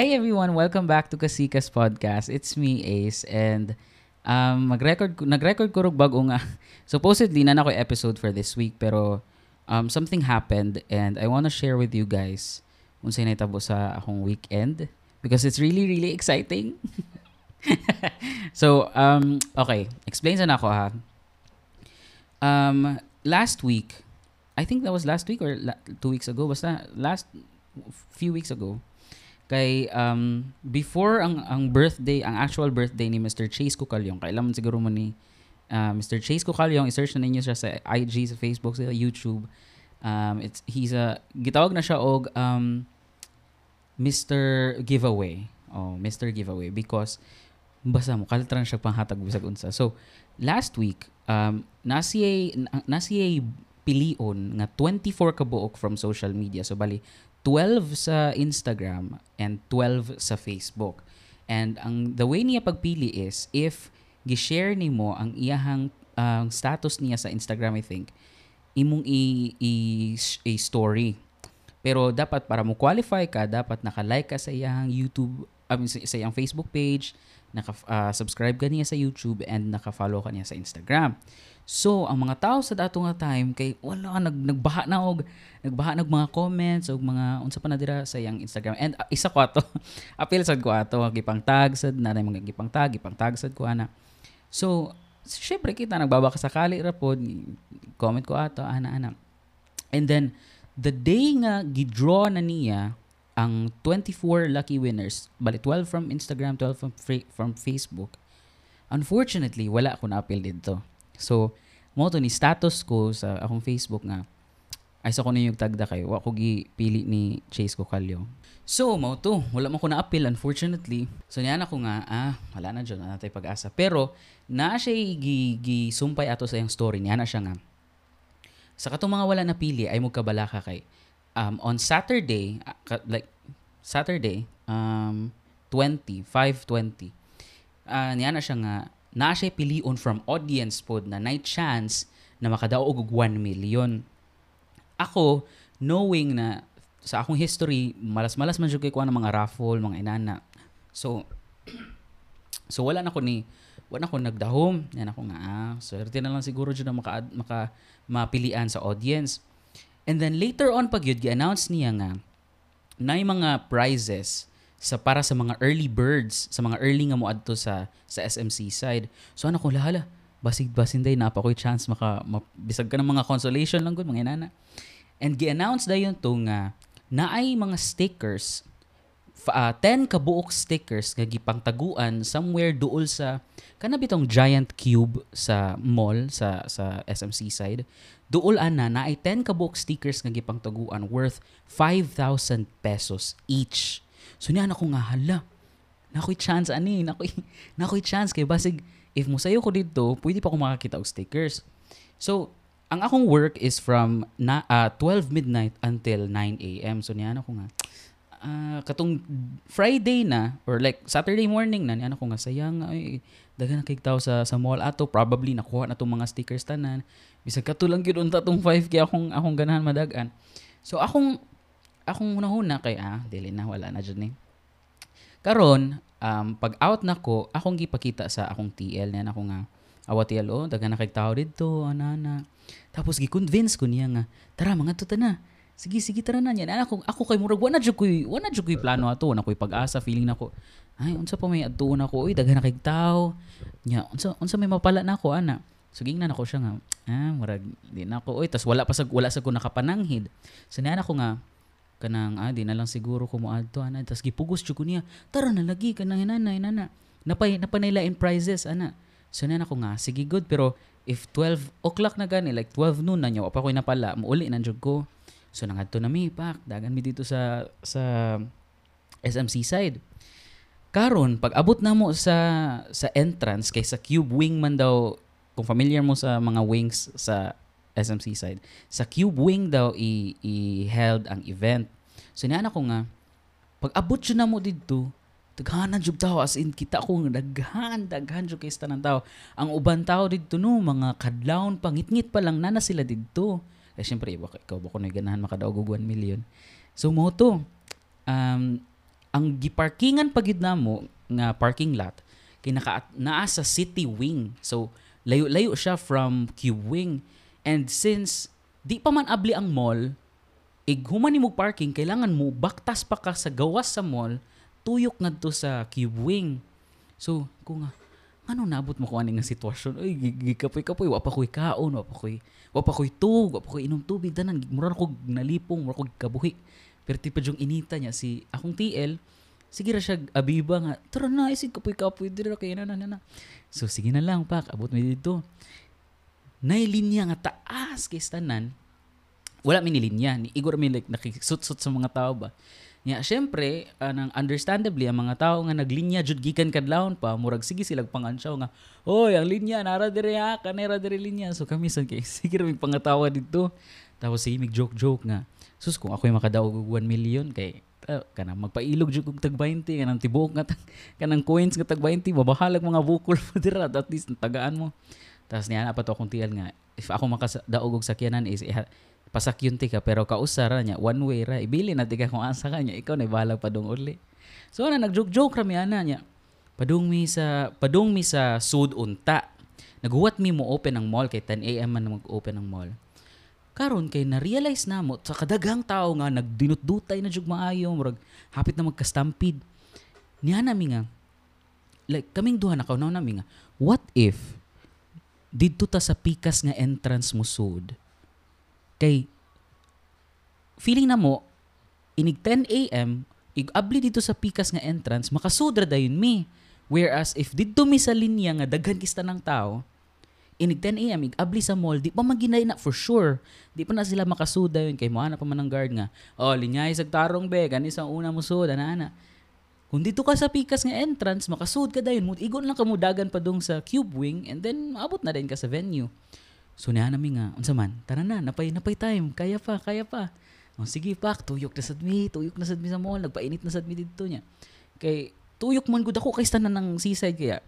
Hey everyone, welcome back to Kasikas Podcast. It's me, Ace, and um, mag-record, nag-record ko rog bago nga. Supposedly, na ako episode for this week, pero um, something happened and I wanna share with you guys kung sa'yo naitabo sa akong weekend because it's really, really exciting. so, um, okay, explain sa na ha. Um, last week, I think that was last week or la- two weeks ago, basta last few weeks ago, Kay um before ang ang birthday, ang actual birthday ni Mr. Chase Cucalyong, kailan siguro mo ni uh, Mr. Chase Cucalyong, i-search na ninyo siya sa IG, sa Facebook, sa YouTube. Um it's he's a gitawag na siya og um Mr. Giveaway. Oh, Mr. Giveaway because basta mo kaltran siya panghatag bisag unsa. So last week um nasiyay nasiyay pilion nga 24 ka buok from social media. So bali 12 sa Instagram and 12 sa Facebook. And ang the way niya pagpili is if gi-share nimo ang iyahang ang uh, status niya sa Instagram I think imong i, i, i story. Pero dapat para mo qualify ka, dapat naka-like ka sa iyang YouTube, I mean, sa iyang Facebook page, naka-subscribe uh, ka niya sa YouTube, and naka-follow ka niya sa Instagram. So, ang mga tao sa dato nga time kay wala nag nagbaha na og nagbaha nag mga comments og mga unsa pa na dira sa iyang Instagram. And uh, isa ko ato, apil sad ko ato gipang tag sad na mga gipang tag, gipang tag sad ko ana. So, syempre kita nagbabaka sa kali ra pod comment ko ato ana ana. And then the day nga gidraw na niya ang 24 lucky winners, bali 12 from Instagram, 12 from, from Facebook. Unfortunately, wala ako na-appeal dito. So, mo to ni status ko sa akong Facebook nga ay sa ko yung tagda kay wa ko gipili ni Chase ko kalyo. So, mo to, wala mo ko na appeal unfortunately. So niya na ko nga ah wala na na natay pag-asa. Pero na siya gi, gi sumpay ato sa iyang story niya na siya nga. Sa katong mga wala napili ay mo kabalaka kay um, on Saturday uh, like Saturday um 20 520 uh, niya na siya nga na siya pilion from audience pod na night chance na makadaog og 1 million. Ako, knowing na sa akong history, malas-malas man jud kay kuha ng mga raffle, mga inana. So, so wala na ko ni wala na ko nagdahom. Yan ako nga, ah, swerte na lang siguro dyan na maka, maka, mapilian sa audience. And then later on pag yun, gi-announce niya nga na mga prizes sa para sa mga early birds, sa mga early nga mo adto sa sa SMC side. So ano ko lahala, basig basin day napa koy chance maka bisag ka ng mga consolation lang gud mga inana. And gi-announce dayon to nga naay mga stickers uh, 10 kabuok stickers nga gipangtaguan somewhere duol sa kana bitong giant cube sa mall sa sa SMC side duol ana naay 10 kabuok stickers nga gipangtaguan worth 5,000 pesos each So niya ako nga hala. Nakoy chance ani, nakoy nakoy chance kay basig if mo sayo ko dito, pwede pa ko makakita og stickers. So ang akong work is from na, uh, 12 midnight until 9 a.m. So niya ako nga uh, katong Friday na or like Saturday morning na niya ako nga sayang ay daghan na kay sa sa mall ato probably nakuha na tong mga stickers tanan. Bisag katulang gyud unta tong 5 kay akong akong ganahan madagan. So akong akong hunahuna kay ah dili na wala na jud ni. Karon um, pag out na ko akong gipakita sa akong TL niya ako nga awa TL oh daghan na kay tao didto ana ana tapos gi-convince ko niya nga tara mga tuta na sige sige tara na yan. Ako ako kay murag wala jud koy wala jud koy plano ato. Na koy pag-asa feeling nako ay unsa pa may adto na ko? Oy daghan na kay tao. Nya unsa unsa may mapala na ako ana? Suging na nako siya nga, ah, murag, di na ako, oy, tas wala pa sa, wala sa ko nakapananghid. So, na ako nga, kanang ah di na lang siguro ko moadto ana. Tas gipugos jud ko niya tara na lagi kanang inana inana napay napanayla in prizes ana. So na ako nga sige good pero if 12 o'clock na gani like 12 noon na niya pa ko napala muuli na jud ko so nangadto na mi pak dagan mi dito sa sa SMC side karon pag abot na mo sa sa entrance kay sa Cube Wing man daw kung familiar mo sa mga wings sa SMC side. Sa Cube Wing daw i, i held ang event. So niyan ako nga pag abot na mo didto, daghanan jud tao as in kita ko daghan daghan jud kay tanan tao. Ang uban tao didto no mga kadlawon pangitngit pa lang nana sila didto. Eh syempre ikaw ba ko na ganahan makadaog og 1 million. So mo to um ang giparkingan pagid namo nga parking lot kay naka naa sa city wing. So layo-layo siya from Cube Wing. And since di pa man abli ang mall, ig human mo parking kailangan mo baktas pa ka sa gawas sa mall tuyok ngadto sa Cube Wing. So, kung nga, ano nabot mo ko ani nga sitwasyon? Ay, gikapoy kapoy, wa pa koy kaon, wa pa koy, wa pa koy tug, wa pa koy inom tubig tanan, mura ko nalipong, mura ko kabuhi. Pero tipa yung inita niya si akong TL, sige ra siya abiba nga, tara na, isig kapoy kapoy, dira kay na na na. So sige na lang pak, abot mi dito. Nay linya nga taas kay tanan. Wala mi ni linya, ni igor mi like nakisut-sut sa mga tao ba. Nya syempre anang understandably ang mga tao nga naglinya jud gikan kadlawon pa murag sige sila pangansyaw nga oy ang linya nara dire ha kanera dire linya. So kami sa kay sige ra pangatawa dito tapos sige mig joke joke nga. Sus kung ako'y makadaog og 1 million kay uh, kanang magpailog jud og tag 20 kanang tibuok nga kanang coins nga tag 20 mabahalag mga bukol mo dira at least tagaan mo. Tapos niya na pa to akong tiyan nga if ako makadaog og sakyanan is iha, pasakyon ti ka pero kausara niya one way ra. Ibili na ti ka kung asa ka niya ikaw na ibalag padung uli. So na nagjoke-joke ra mi ana niya. Padung mi sa padung mi sa sud unta. Naguwat mi mo open ang mall kay 10 AM man mag-open ang mall. Karon kay na-realize na mo sa kadagang tao nga nagdinutdutay na jug maayo murag hapit na magka-stampede. Niya nami nga like kaming duha na kaunaw nami nga what if didto ta sa pikas nga entrance mo sud Kay, feeling na mo, inig 10 a.m., igabli dito sa pikas nga entrance, makasudra dayon mi. Whereas, if dito mi sa linya nga daghan kista ng tao, inig 10 a.m., igabli sa mall, di pa maginay na for sure. Di pa na sila makasuda yun. Kay mo na pa man ng guard nga, oh, linya isag tarong be, ganis ang una mo suda, na ana. Kung dito ka sa pikas nga entrance, makasud ka dayon, igon lang kamudagan pa dong sa cube wing, and then abot na din ka sa venue. So niya namin nga, unsa man, tara na, napay, napay time, kaya pa, kaya pa. O, sige pak, tuyok na sad tuyok na sad mi sa mall, nagpainit na sad mi dito niya. Kay, tuyok man gud ako kay tanan ng seaside kaya.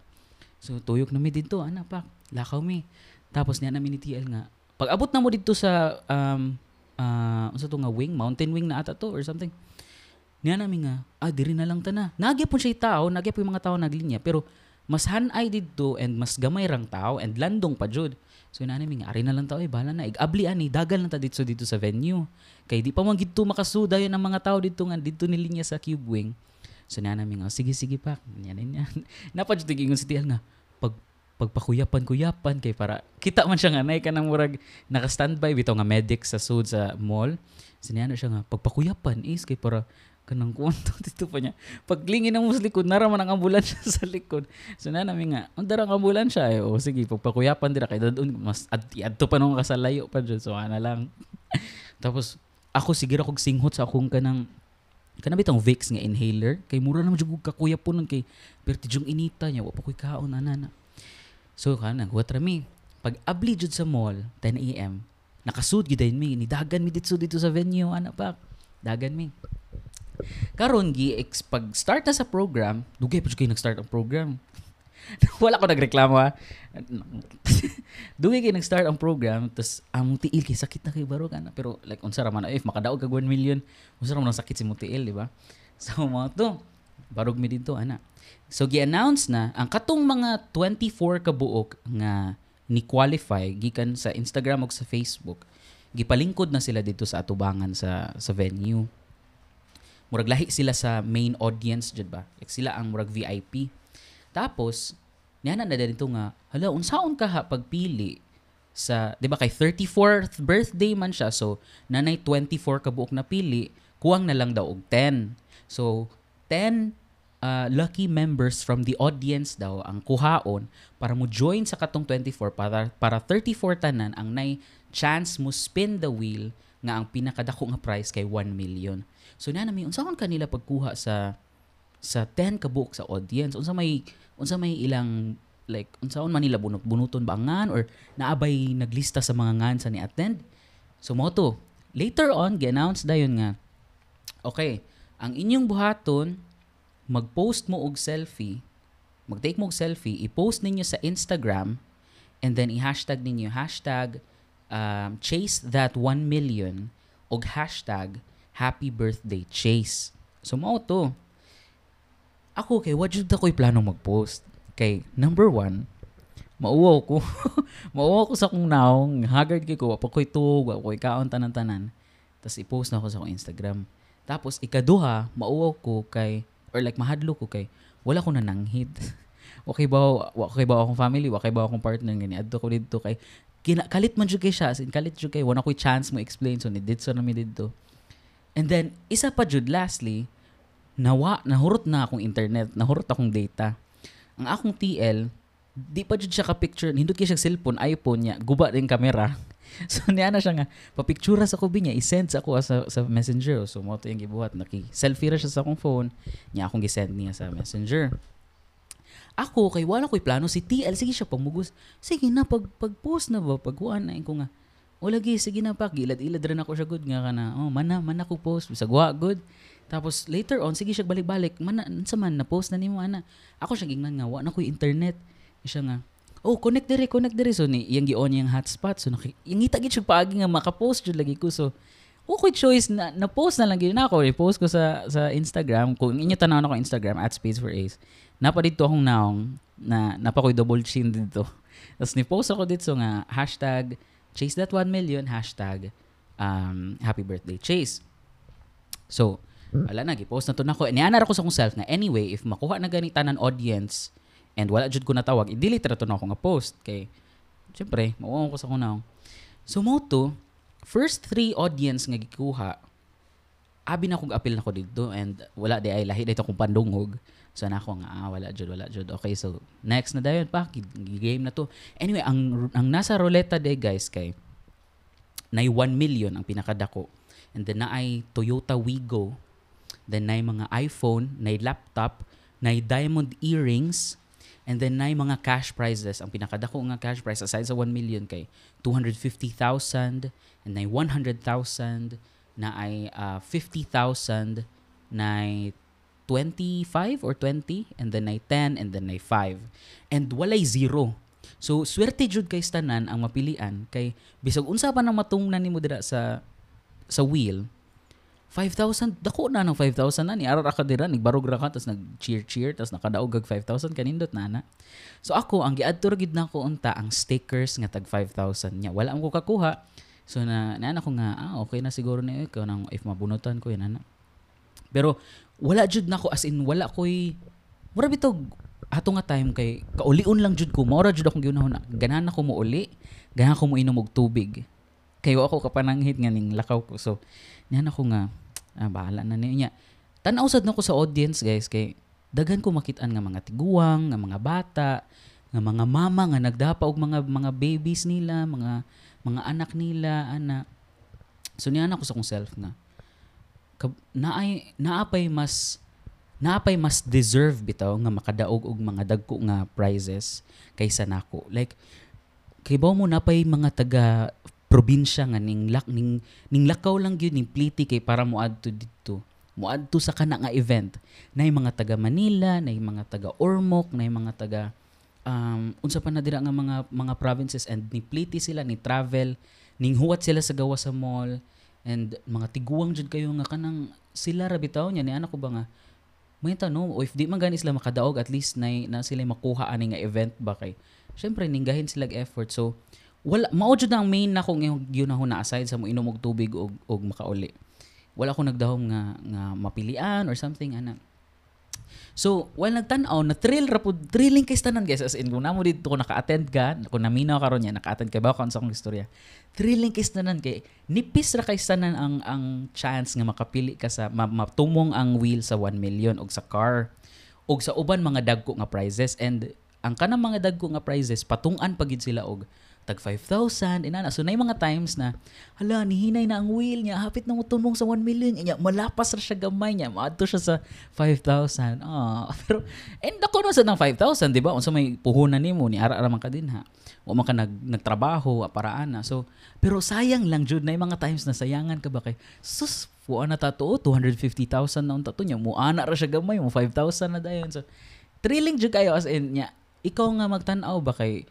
So tuyok na mi dito, ana pak, lakaw mi. Tapos niya namin ni TL nga, pag abot na mo dito sa, um, uh, unsa to nga wing, mountain wing na ata to or something. Niya namin nga, ah, diri na lang ta na. Nagya po siya tao, nagya po yung mga tao naglinya, pero mas hanay dito and mas gamay rang tao and landong pa jud. So inani mi nga ari na lang ta oy bala na igabli ani dagal na ta dito dito sa venue. Kay di pa man gidto makasuda yon ang mga tao dito nga dito ni linya sa Cube Wing. So inani mi nga sige sige pa. Yan yan. Napa jud gingon si Tiel nga pag pagpakuyapan kuyapan kay para kita man siya nga nay kanang murag naka-standby bitaw nga medic sa sud sa mall. Siniyano siya nga pagpakuyapan is kay para kanang kwanto dito pa niya. Paglingin ng sa likod, naraman ang ambulansya sa likod. So na namin nga, ang darang ambulansya eh. O sige, pagpakuyapan dira kay doon mas ad, adto pa nung kasalayo pa dyan. So ana lang. Tapos ako sige ra kog singhot sa akong kanang kana bitang Vicks nga inhaler kay mura na jud kakuya po nun kay perti jung inita niya wa pa koy kaon ana na. So kana what mi pag abli jud sa mall 10 AM nakasud gid mi ni dagan mi dito dito sa venue ana pa dagan mi Karon gi pag start na sa program, dugay pa kay nag-start ang program. Wala ko nagreklamo ha. dugay kay nag-start ang program, tapos ang tiil kay sakit na kay baro kana. Pero like unsa ra man if makadaog kag 1 million, unsa ra man sakit si mo tiil, di ba? So mo to, barog mi dito ana. So gi-announce na ang katong mga 24 ka buok nga ni qualify gikan sa Instagram ug sa Facebook. Gipalingkod na sila dito sa atubangan sa sa venue murag lahi sila sa main audience jud ba? Like sila ang murag VIP tapos niya na dito nga hala unsaon ka ha pagpili sa 'di ba kay 34th birthday man siya so nanay 24 ka buok na pili kuwang na lang daw og 10 so 10 uh, lucky members from the audience daw ang kuhaon para mo join sa katong 24 para para 34 tanan ang nay chance mo spin the wheel nga ang pinakadako nga prize kay 1 million. So na nami unsa man kanila pagkuha sa sa 10 ka book sa audience? Unsa may unsa may ilang like unsaon man nila bunot bunuton ba ngan? Or naabay naglista sa mga ngan sa ni attend so mo to. Later on gi-announce dayon nga okay ang inyong buhaton mag-post mo og selfie mag-take mo og selfie i-post ninyo sa Instagram and then i-hashtag ninyo hashtag um, chase that 1 million og hashtag Happy Birthday Chase. So mao to. ako kay what jud ako'y plano mag-post. Kay number one, mauwaw ko. mauwaw ko sa kong naong, haggard kay ko, wa ko'y tug, wa ko'y kaon tanan-tanan. Tapos i-post na ako sa akong Instagram. Tapos ikaduha, mauwaw ko kay, or like mahadlo ko kay, wala ko na nanghid. okay ba, wa kay ba akong family, wa kay ba akong partner, gani, adto ko dito kay, kina, kalit man jud siya, as in, kalit jud kay, wala ko'y chance mo explain, so ni dito na mi dito. And then, isa pa jud lastly, nawa, nahurot na akong internet, nahurot akong data. Ang akong TL, di pa jud siya ka-picture, hindot kay siya cellphone, iPhone niya, guba din camera. so niya na siya nga, papictura sa kubi niya, i-send sa ako sa, sa messenger. So mo to yung gibuhat, naki selfie ra siya sa akong phone, niya akong gi-send niya sa messenger. Ako, kay wala ko'y plano, si TL, sige siya pamugos. Sige na, pag, pag-post na ba, pagkuhan na, ko nga, o lagi, sige na pa, gilad-ilad rin ako siya good nga ka na, oh, mana, mana ko post, sagwa, good. Tapos later on, sige siya balik-balik, mana, sa man, na-post na ni mo, ana. Ako siya gingnan nga, wa na ko'y internet. Siya nga, oh, connect dire, connect dire. So, ni, yung gi-on yung hotspot. So, naki, yung ngita gid siya paagi nga makapost jud lagi ko. So, okay choice na na-post na lang na ako. I-post ko sa sa Instagram. Kung inyo tanaw na ko Instagram at Space for Ace. Napa dito akong naong na napa ko'y double chin dito. Tapos ni-post ako dito nga hashtag chase that 1 million hashtag um, happy birthday chase. So, wala na, gi-post na to na ko. Nianar ako sa akong self na anyway, if makuha na ganita ng audience, and wala jud ko natawag, i-delete ra to na ako nga post. Kay, syempre, mauwaw ko sa kunaw. So, mo to, first three audience nga gikuha, abi na kong appeal na ko dito and wala di ay lahi dito kong pandungog. So na ako nga ah, wala jud wala jud. Okay, so next na dayon pa game na to. Anyway, ang ang nasa ruleta de guys kay nay 1 million ang pinakadako. And then na ay Toyota Wigo. Then na mga iPhone, na laptop, na diamond earrings, and then na mga cash prizes. Ang pinakadako nga cash prize aside sa 1 million kay 250,000 and na 100,000 na uh, 50,000 na 25 or 20 and then ay 10 and then ay 5 and walay zero. So swerte jud kay tanan ang mapilian kay bisag unsa pa nang matungnan nimo dira sa sa wheel 5,000 dako na ng 5,000 na ni. Arar ka dira nagbarog ra ka tas nag cheer cheer tas nakadaog og 5,000 kanindot na na. So ako ang giadto gid nako unta ang stickers nga tag 5,000 nya wala ko kakuha so na na ko nga ah okay na siguro ni ikaw nang if mabunutan ko yan ana pero wala jud nako as in wala koy mura bitaw ato nga time kay kaulion lang jud ko mora jud akong giunahon ganahan ako mo uli ganahan ko mo inom og tubig. Kay ako kapananghit nga ning lakaw ko so niyan ako nga ah, bahala na niya. Tan-aw sad nako sa audience guys kay daghan ko makitaan nga mga tiguang nga mga bata nga mga mama nga nagdapa og mga mga babies nila mga mga anak nila ana. So niyan ako sa kong self nga naay naapay mas naapay mas deserve bitaw nga makadaog og mga dagko nga prizes kaysa nako. Like ba mo napay mga taga probinsya nga ning lak ning ning lakaw lang gyud ning pliti kay para mo adto dito mo adto sa kana nga event. Nay mga taga Manila nay mga taga Ormoc nay mga taga um, unsa pa na dira nga mga mga provinces and ni pliti sila ni travel ning huwat sila sa gawa sa mall and mga tiguang jud kayo nga kanang sila ra bitaw niya ni anak ko ba nga may tanong o if di man gani sila makadaog at least na, na sila makuha ani nga event ba kay? Syempre ninggahin sila effort. So wala mao jud ang main nako nga yun na na aside sa mo inom og tubig og, og makauli. Wala ko nagdahom nga nga mapilian or something ana So, while nagtanaw, na thrill ra pud thrilling kay tanan guys as in kung namo dito ko naka-attend ka, kung naminaw karon niya, naka-attend kay ba sa akong istorya. Thrilling kay tanan kay nipis ra kay tanan ang ang chance nga makapili ka sa matumong ang wheel sa 1 million og sa car og sa uban mga dagko nga prizes and ang kanang mga dagko nga prizes patungan pagid sila og tag 5,000 inana. So nay mga times na hala nihinay na ang wheel niya. Hapit na mo tunong sa 1 million. Niya malapas ra siya gamay niya. Maadto siya sa 5,000 ah pero and ako no sa ng 5,000 di ba? Unsa may puhunan ni ara ra man ka din ha? Wa man ka nag nagtrabaho para ana. So pero sayang lang jud nay mga times na sayangan ka ba kay sus Fuwa na tato, 250,000 na unta to niya. Muana ra siya gamay, mo 5,000 na dayon. So, thrilling jud kayo as in niya. Ikaw nga magtan-aw ba kay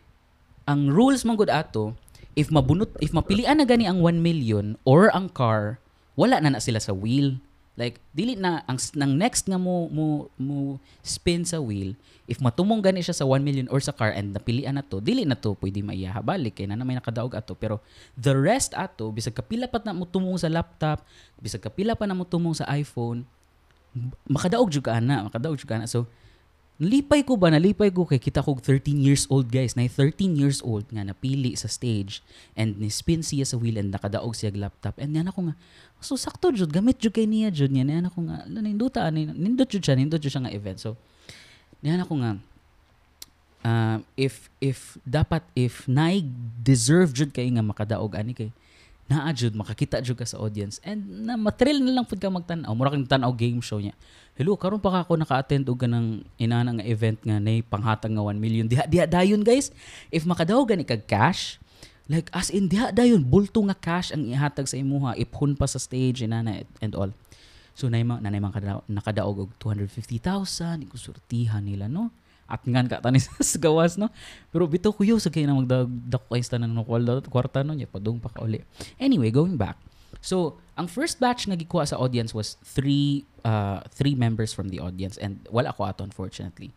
ang rules man gud ato if mabunot if mapilian na gani ang 1 million or ang car wala na na sila sa wheel Like dili na ang nang next nga mo mo mo spin sa wheel, if matumong gani siya sa 1 million or sa car and napilian na to, dili na to pwede maiyaha balik kay na may nakadaog ato. Pero the rest ato bisag kapila pa na mo tumong sa laptop, bisag kapila pa na mo tumong sa iPhone, makadaog jud ka na, makadaog jud ka na. So Nalipay ko ba? Nalipay ko kay kita ko 13 years old guys. Na 13 years old nga napili sa stage and ni spin siya sa wheel and nakadaog siya laptop. And yan ako nga, so sakto jud gamit jud kay niya jud niya. Yan ako nga, ninduta ani nindot jud siya, nindot jud siya nga event. So yan ako nga, uh, if if dapat if naay deserve jud kay nga makadaog ani kay naa jud makakita jud ka sa audience. And na matrill na lang pud ka magtan-aw mura kang tan-aw game show niya. Hello karon pa ka ako naka-attend og ganang inana nga event nga nay panghatag nga 1 million. Diha diha dayon guys. If makadaog gani kag cash like as in diha dayon bulto nga cash ang ihatag sa imuha iphon pa sa stage inana and all. So nay mga nanay mga nakadaog og 250,000 ikusurtihan nila no at ngan ka tani sa gawas no? Pero bito kuyo sa kay na magdagdak kay tanan no kwarta no? Nya padung pa ka anyway going back. So ang first batch nga gikuha sa audience was three uh, three members from the audience and wala ako ato unfortunately.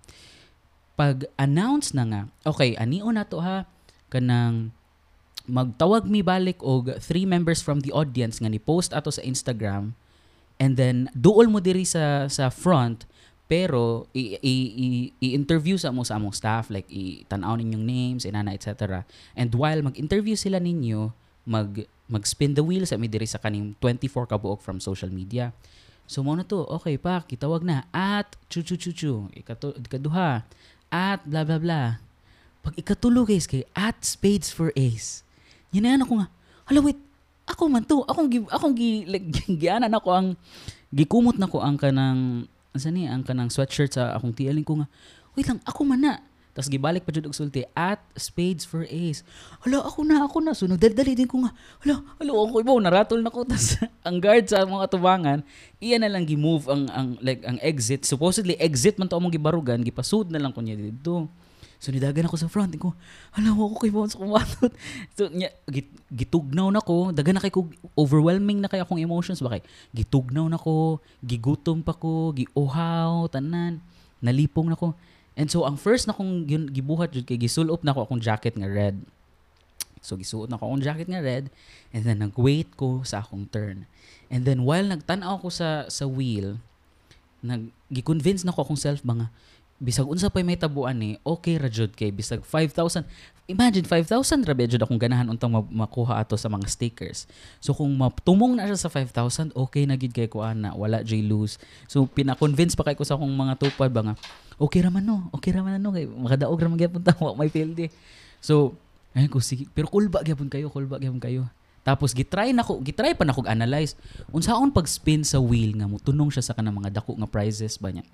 Pag announce na nga okay anion na to ha kanang magtawag mi balik og three members from the audience nga ni post ato sa Instagram and then duol mo diri sa sa front pero i-interview sa mo sa among staff like i-tanaw ninyong names inana etc. And while mag-interview sila ninyo, mag mag-spin the wheel sa mi sa kaning 24 ka buok from social media. So mo na to, okay pa, kitawag na at chu chu chu chu, ikato ikaduha at bla bla bla. Pag ikatulo guys kay at spades for ace. Yan na ako nga. Hala wait, ako man to, akong gi, akong gi like, gianan ako ang gikumot na ko ang kanang asa ni ang kanang sweatshirt sa akong tiyaling ko nga wait lang ako man na. Tapos gibalik pa jud og sulti at spades for ace. Hala ako na ako na. So nagdaldali din ko nga hala hala ako ibaw naratol na ko. Tas ang guard sa mga tubangan iya na lang gi-move ang ang like ang exit. Supposedly exit man to among gibarugan gipasud na lang kunya dito So nidagan ako sa front ko. Alam ko kay Bones kumatot. So nya git, gitugnaw na ko, dagan na kay ko overwhelming na kay akong emotions ba kay gitugnaw na ko, gigutom pa ko, giuhaw tanan, nalipong na ko. And so ang first na kong gibuhat jud kay gisulop na ko akong jacket nga red. So gisuot na ko akong jacket nga red and then nagwait ko sa akong turn. And then while nagtan-aw ko sa sa wheel, nag gi-convince na ko akong self mga bisag unsa pay may tabuan ni okay ra jud kay bisag 5,000 imagine 5,000 ra jud akong ganahan untang makuha ato sa mga stickers. So kung matumong na siya sa 5,000 okay na gid kay ko ana wala jay lose so pina-convince pa kay ko sa akong mga tupad ba nga okay ra man no okay ra man no kay makadaog ra man gyapon ta wa may field so ay ko sige pero kulba gyapon kayo kulba gyapon kayo. Tapos gitry nako gitry pa nako analyze. Unsaon pag spin sa wheel nga mo tunong siya sa kanang mga dako nga prizes ba niya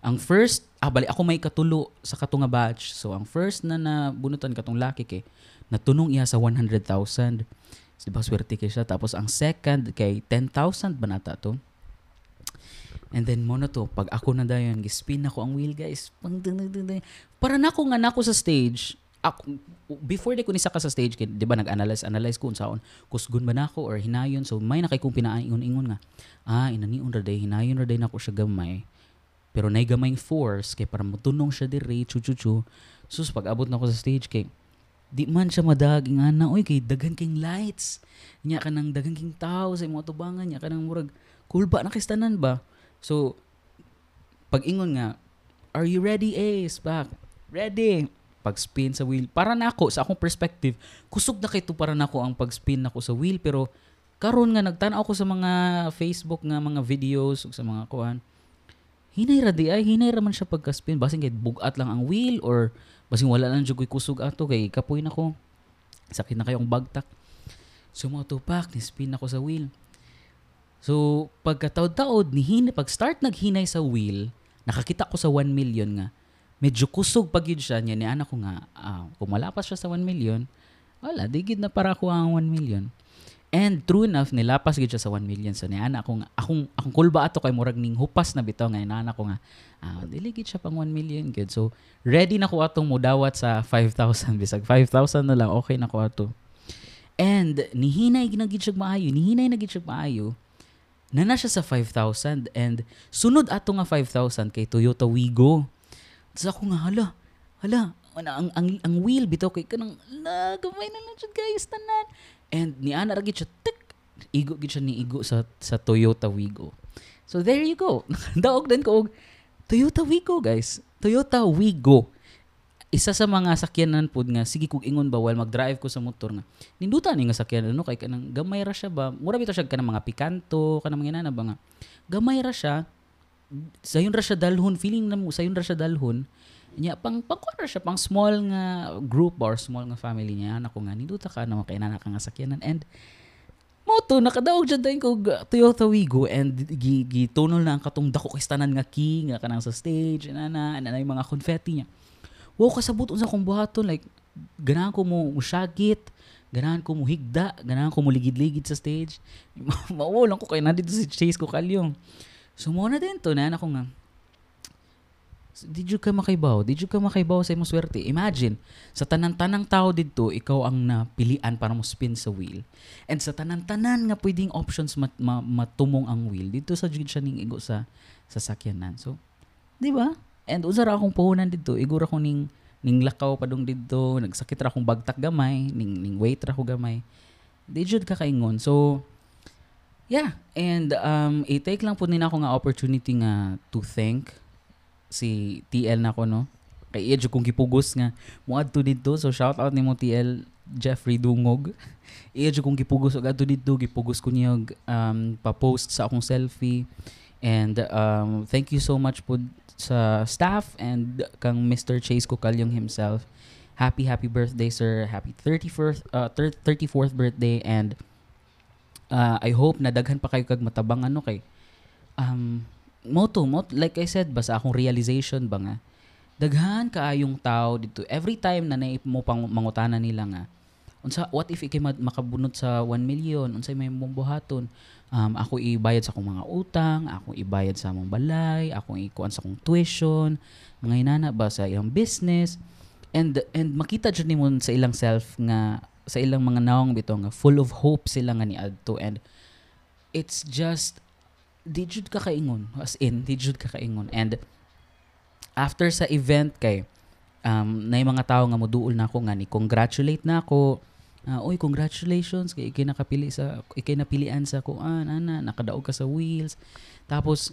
ang first, ah, bali, ako may katulo sa katunga batch. So, ang first na nabunutan katong laki kay, natunong iya sa 100,000. So, diba, swerte kay siya. Tapos, ang second kay 10,000 ba nata to? And then mo na to, pag ako na dayon, gispin ako ang wheel, guys. Para na ako nga nako sa stage, ako, before di ko nisaka sa stage, kay, di ba nag-analyze, analyze ko unsaon, kusgon ba nako or hinayon. So, may nakay kong pinaingon-ingon nga, ah, inaniun ra day, hinayon ra day nako siya gamay pero nay gamay force kay para mutunong siya dire chu. Sus pag abot na ko sa stage kay di man siya madaging ana oy kay dagan king lights. Nya ka nang dagan king tao sa imong tubangan nya ka nang murag kulba na kistanan ba. So pag ingon nga are you ready Ace back? Ready. Pag spin sa wheel para nako sa akong perspective kusog na kay to para nako ang pag spin nako sa wheel pero karon nga nagtan-aw ko sa mga Facebook nga mga videos ug sa mga kuan hinay ra di ay hinay ra man siya pagka spin basin kay bugat lang ang wheel or basin wala lang jud kusog ato kay kapoy na ko sakit na kayong bagtak. So mo tupak ni spin ako sa wheel. So pagkataod-taod ni hinay pag start naghinay sa wheel nakakita ko sa 1 million nga. Medyo kusog pag yun siya. Niya ni anak ko nga uh, kung malapas siya sa 1 million. Wala digid na para ko ang 1 million And true enough, nilapas gid siya sa 1 million. So niana ako nga, akong, akong kulba ato kay murag ning hupas na bitaw nga inana ko nga, ah, dili gid siya pang 1 million gid. So ready na ko atong mudawat sa 5,000 bisag 5,000 na lang okay na ko ato. And nihinay na gid siya maayo, nihinay na gid siya maayo. Nana siya sa 5,000 and sunod ato nga 5,000 kay Toyota Wigo. Tapos ako nga, hala, hala, ang, ang, ang wheel bitaw kay kanang, la, gamay na lang siya guys, tanan. And ni Ana ragit siya, tik, igo gid siya ni igo sa sa Toyota Wigo. So there you go. Daog din ko og Toyota Wigo guys. Toyota Wigo isa sa mga sakyanan pud nga sige kog ingon ba while mag-drive ko sa motor nga ninduta ni nga sakyanan no kay kanang gamay ra siya ba mura bitaw siya kanang mga pikanto kanang mga nana ba nga gamay ra siya sayon ra siya dalhon feeling na mo sayon ra siya dalhon nya pang pang ra siya pang small nga group or small nga family niya. Nako nga ninduta ka na kay nana ka nga sakyanan. And moto nakadaog jud dayon ko Toyota Wigo and gi, gi tunol na ang katong dako kay tanan nga key nga kanang sa stage nana ana yung mga confetti niya. Wow kasabot unsa kong buhaton like ganahan ko mo musyagit ganahan ko mo higda ganahan ko mo ligid-ligid sa stage. Mao lang ko kay nandito si Chase ko kalyong so mo na din to na ako nga Did you ka makaibaw? Did you ka makaibaw sa imong swerte? Imagine, sa tanan-tanang tao dito, ikaw ang napilian para mo spin sa wheel. And sa tanan-tanan nga pwedeng options mat, ma, matumong ang wheel, dito sa jud siya ning igo sa sasakyanan. So, di ba? And unsa ra akong puhunan didto, igura ko ning ning lakaw padung didto, nagsakit ra akong bagtak gamay, ning ning weight ra ko gamay. Di jud ka kaingon. So yeah, and um i-take lang pud nina ako nga opportunity nga to thank si TL na ko no. Kay iya kong gipugos nga moadto didto. So shout out nimo TL Jeffrey Dungog. Iya kong gipugos og adto didto, gipugos ko niya um pa-post sa akong selfie. And um, thank you so much po sa staff and kang Mr. Chase Kukalyong himself. Happy, happy birthday, sir. Happy 31st, uh, 34th birthday. And uh, I hope na daghan pa kayo kag matabang ano kay um, moto, moto, like I said, basta akong realization ba nga, daghan kaayong tao dito. Every time na naip mo pang mangutana nila nga, unsa what if ikay makabunot sa 1 million? Unsay may mumbuhaton um, ako ibayad sa akong mga utang ako ibayad sa among balay ako ikuan sa akong tuition mga inana ba sa ilang business? And and makita jud nimo sa ilang self nga sa ilang mga nawong bitaw nga full of hope sila nga ni adto. And it's just di jud ka as in di jud ka and after sa event kay um, na mga tao nga moduol na ako nga ni congratulate na ako. Uh, oy congratulations. Kay ikay nakapili sa ikay napilian sa kuan ana nakadaog ka sa wheels. Tapos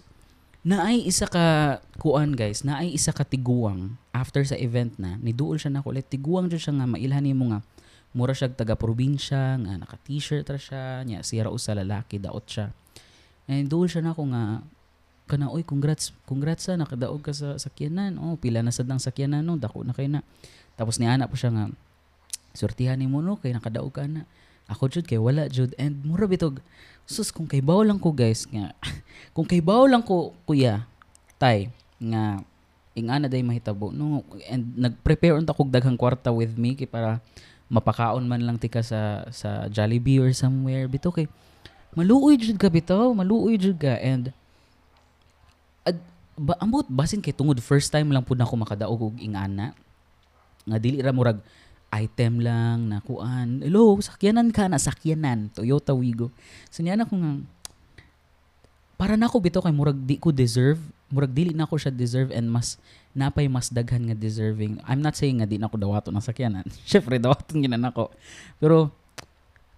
naay isa ka kuan guys naay isa ka tiguang after sa event na niduol siya na ko like tiguang jud siya nga mailhan nimo nga mura siya taga probinsya nga naka t-shirt ra siya nya siya ra usa lalaki daot siya and duol siya na ko nga kana oy congrats congrats sa nakadaog ka sa sakyanan. Oh pila na sad ang sakyanan no? Dako na kay na. Tapos ni ana pa siya nga sortihan nimo no? Kay nakadaog ka na. Ako jud kay wala jud. And mura bitog sus kung kay baw lang ko guys nga kung kay baw lang ko kuya tay nga ing ana day mahitabo no? And nagprepare unta kog daghang kwarta with me kay para mapakaon man lang tika sa sa Jollibee or somewhere bito kay maluoy jud ka bitaw maluoy jud ka and ad, ba, ambot basin kay tungod first time lang pud nako makadaog og ingana nga dili ra murag item lang na kuan. Hello, sakyanan ka na, sakyanan. Toyota Wigo. So niya na ko nga, para na ako bito kay murag di ko deserve, murag dili na ako siya deserve and mas napay mas daghan nga deserving. I'm not saying nga di na ako dawato ng sakyanan. Syempre dawaton ginan ako. Pero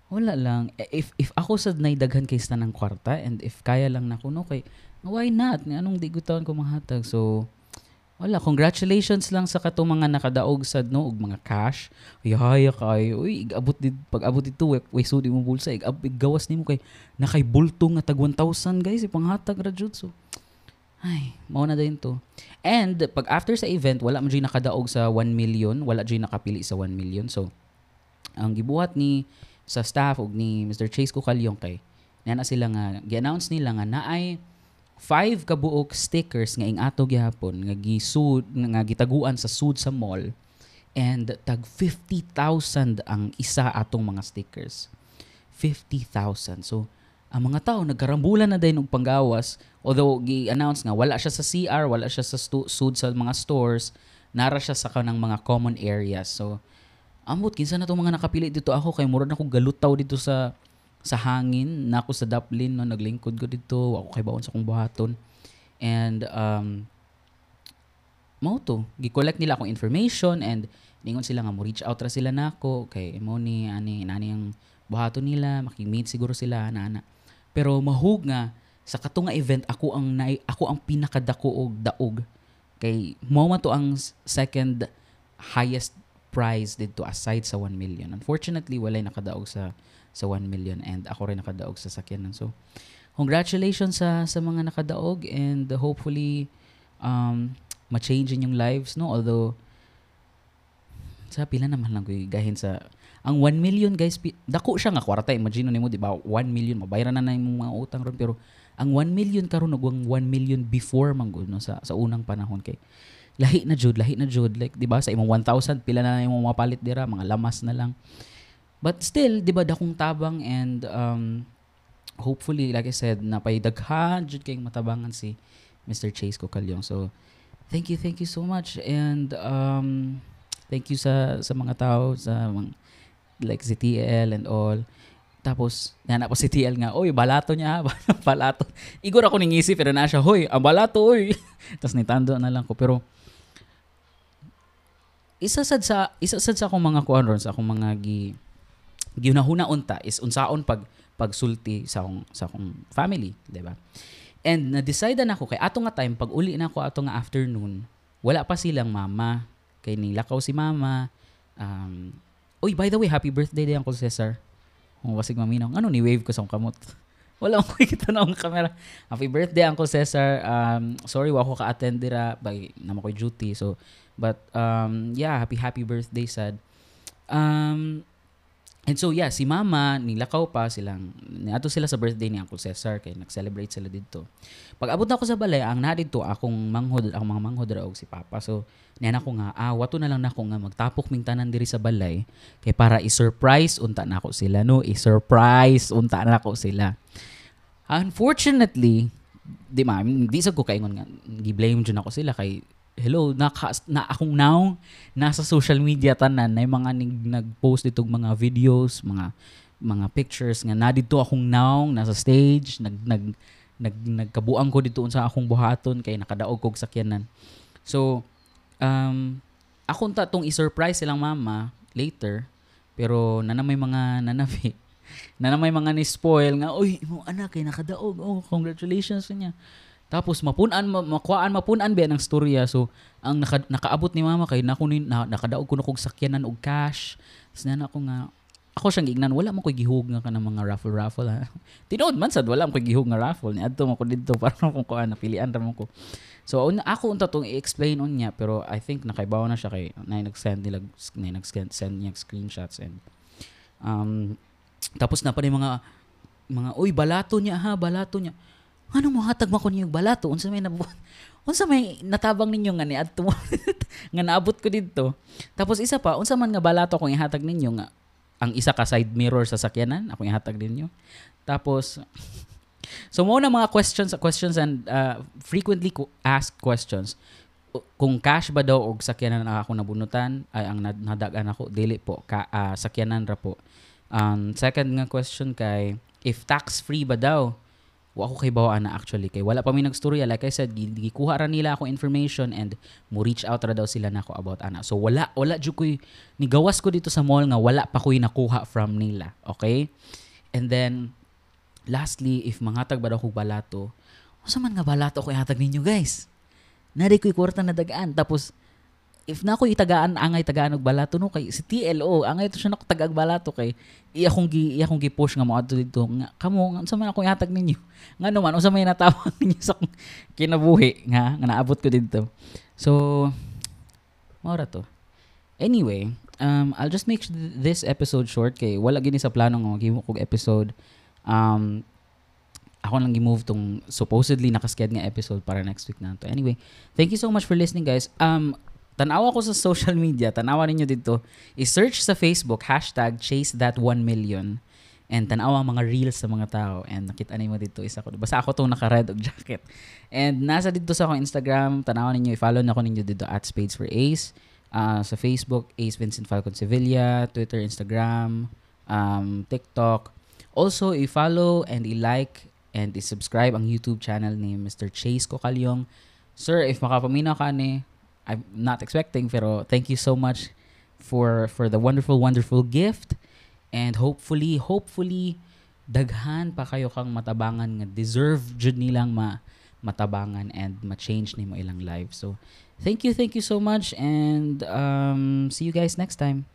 wala lang. If if ako sad nay daghan kay sa ng kwarta and if kaya lang nako no kay why not? Anong di gutawan ko mahatag? So wala, congratulations lang sa kato mga nakadaog sad no? Og mga cash. Ay haya kay, uy, igabot did pag abot dito way, way sudi mo bulsa, ig gawas nimo kay nakay bulto nga tag 1,000 guys, ipanghatag ra jud. So. Ay, mao na din to. And pag after sa event, wala man nakadaog sa 1 million, wala jud nakapili sa 1 million. So, ang gibuhat ni sa staff og ni Mr. Chase Kukalyong kay na sila nga gi-announce nila nga naay five kabuok stickers nga ing ato gihapon nga gisud nga gitaguan sa sud sa mall and tag 50,000 ang isa atong mga stickers. 50,000 so ang mga tao nagkarambulan na din og panggawas. Although gi-announce nga wala siya sa CR wala siya sa stu- sud sa mga stores nara siya sa kanang mga common areas. So ambot kinsa na tong mga nakapili dito? Ako kay mura na ko galutaw dito sa sa hangin na ako sa Dublin no? Naglingkod ko dito ako kay baon sa kong buhaton. And um mao to. Gi-collect nila akong information and ningon sila nga mo reach out ra sila nako kay mo ni ani nani ang buhaton nila makimit siguro sila na ana pero mahug nga sa kato nga event ako ang na, ako ang pinakadako og daog. Kay mo man to ang second highest prize dito aside sa 1 million. Unfortunately walay nakadaog sa sa 1 million and ako rin nakadaog sa sakyanan. So, congratulations sa sa mga nakadaog and hopefully um ma-change in yung lives no? Although sa pila naman lang ko gahin sa ang 1 million guys pi, dako siya nga kwarta imagine nimo di ba? 1 million mabayaran na na yung mga utang ron. Pero ang 1 million karon og 1 million before man no? Sa sa unang panahon kay lahi na jud lahi na jud like di ba sa imong 1000 pila na imong mapalit dira mga lamas na lang But still, di ba, dakong tabang and um, hopefully, like I said, napaidaghan jud kayong matabangan si Mr. Chase Cocalyong. So, thank you, thank you so much. And um, thank you sa sa mga tao, sa mga, like si TL and all. Tapos, yan po si TL nga, oy, balato niya, balato. Igor ako ning isip, pero na siya, hoy, ang balato, oy. Tapos nitando na lang ko. Pero, isa sad sa, isa sad sa akong mga kuan ron, sa akong mga gi, ginahuna unta is unsaon pag pagsulti sa akong sa akong family, di ba? And na-decide na ako kay ato nga time pag uli na ako ato nga afternoon, wala pa silang mama. Kay nilakaw si mama. Um, Uy, by the way, happy birthday day Uncle Cesar. Kung wasig maminaw. Ano ni wave ko sa kamot? Wala akong kita na akong camera. Happy birthday Uncle Cesar. Um, sorry wa ako ka-attend dira by naman ko duty. So, but um, yeah, happy happy birthday sad. Um, And so yeah, si mama, nilakaw pa silang, ato sila sa birthday ni Uncle Cesar, kay nag-celebrate sila dito. Pag abot na ako sa balay, ang na dito, akong manghod, akong mga manghod raog si Papa. So, niyan ako nga, ah, wato na lang na ako nga magtapok ming tanan diri sa balay, kay para i-surprise unta na ako sila, no? I-surprise unta na ako sila. Unfortunately, di ma, di sa ko kaingon nga, gi-blame dyan ako sila kay hello, naka, na akong now, nasa social media tanan, na mga nig, nag-post dito mga videos, mga mga pictures nga na dito akong now, nasa stage, nag, nag, nag, nagkabuang ko dito sa akong buhaton kay nakadaog kog sakyanan. So, um, akong tatong i-surprise silang mama later, pero na may mga nanabi, na may mga ni-spoil nga, oy, mo anak kay nakadaog, oh, congratulations niya. Tapos mapunan makuan mapunan ba ng storya so ang naka, nakaabot ni mama kay nakunin na, nakadaog ko na kog sakyanan og cash. Tapos na ako nga ako siyang ignan wala man ko gihug nga kanang mga raffle raffle ha. Man sad wala man ko gihug nga raffle ni adto man didto para kung kuan napilian ra man ko. So un, ako unta tong i-explain on pero I think nakaibaw na siya kay na nag-send nila na nag-send send niya screenshots and um tapos na pa ni mga mga oy balato niya ha balato niya ano mo hatag mo ko niyo balato unsa may nabuhat unsa may natabang ninyo nga ni adto nga naabot ko didto tapos isa pa unsa man nga balato kung ihatag ninyo nga? Ang isa ka side mirror sa sakyanan ako ihatag ninyo. Tapos so mo na mga questions questions and uh, frequently asked questions. Kung cash ba daw og sakyanan ang ako nabunutan ay ang nadagan ako dili po ka uh, sakyanan ra po. Um, second nga question kay if tax free ba daw wa ako kay bawaan na actually kay wala pa mi nagstorya like I said gikuha ra nila ako information and mo reach out ra daw sila nako about ana. So wala wala jud koy nigawas ko dito sa mall nga wala pa koy nakuha from nila okay? And then lastly if mangatag ba daw kog balato unsa man nga balato ko ihatag ninyo guys? Nari koy kwarta na dagaan tapos if na ako itagaan angay tagaan og balato no kay si TLO angay to siya nako tagag balato kay iya kong gi iya kong gi-push nga mo adto nga kamo unsa man ako ihatag ninyo? Nga naman unsa may natawag ninyo sa kinabuhi nga nga naabot ko dito so mora to. Anyway um I'll just make this episode short kay wala gini sa plano nga maghimo kog episode. Um ako lang gi-move tong supposedly nakasked nga episode para next week na to. Anyway, thank you so much for listening guys. Um tanawa ko sa social media, tanawa ninyo dito, i-search sa Facebook, hashtag chase that 1 million. And tanawa mga reels sa mga tao. And nakita niyo dito, isa ko. Basta ako tong naka-red og jacket. And nasa dito sa akong Instagram, tanawa ninyo, i-follow na ko ninyo dito at Spades for Ace. Uh, sa Facebook, Ace Vincent Falcon Sevilla, Twitter, Instagram, um, TikTok. Also, i-follow and i-like and i-subscribe ang YouTube channel ni Mr. Chase Cocalyong. Sir, if makapaminaw ka ni, I'm not expecting, pero thank you so much for for the wonderful, wonderful gift. And hopefully, hopefully, daghan pa kayo kang matabangan nga deserve jud nilang ma matabangan and ma-change nimo ilang life. So, thank you, thank you so much and um, see you guys next time.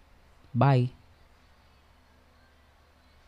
Bye.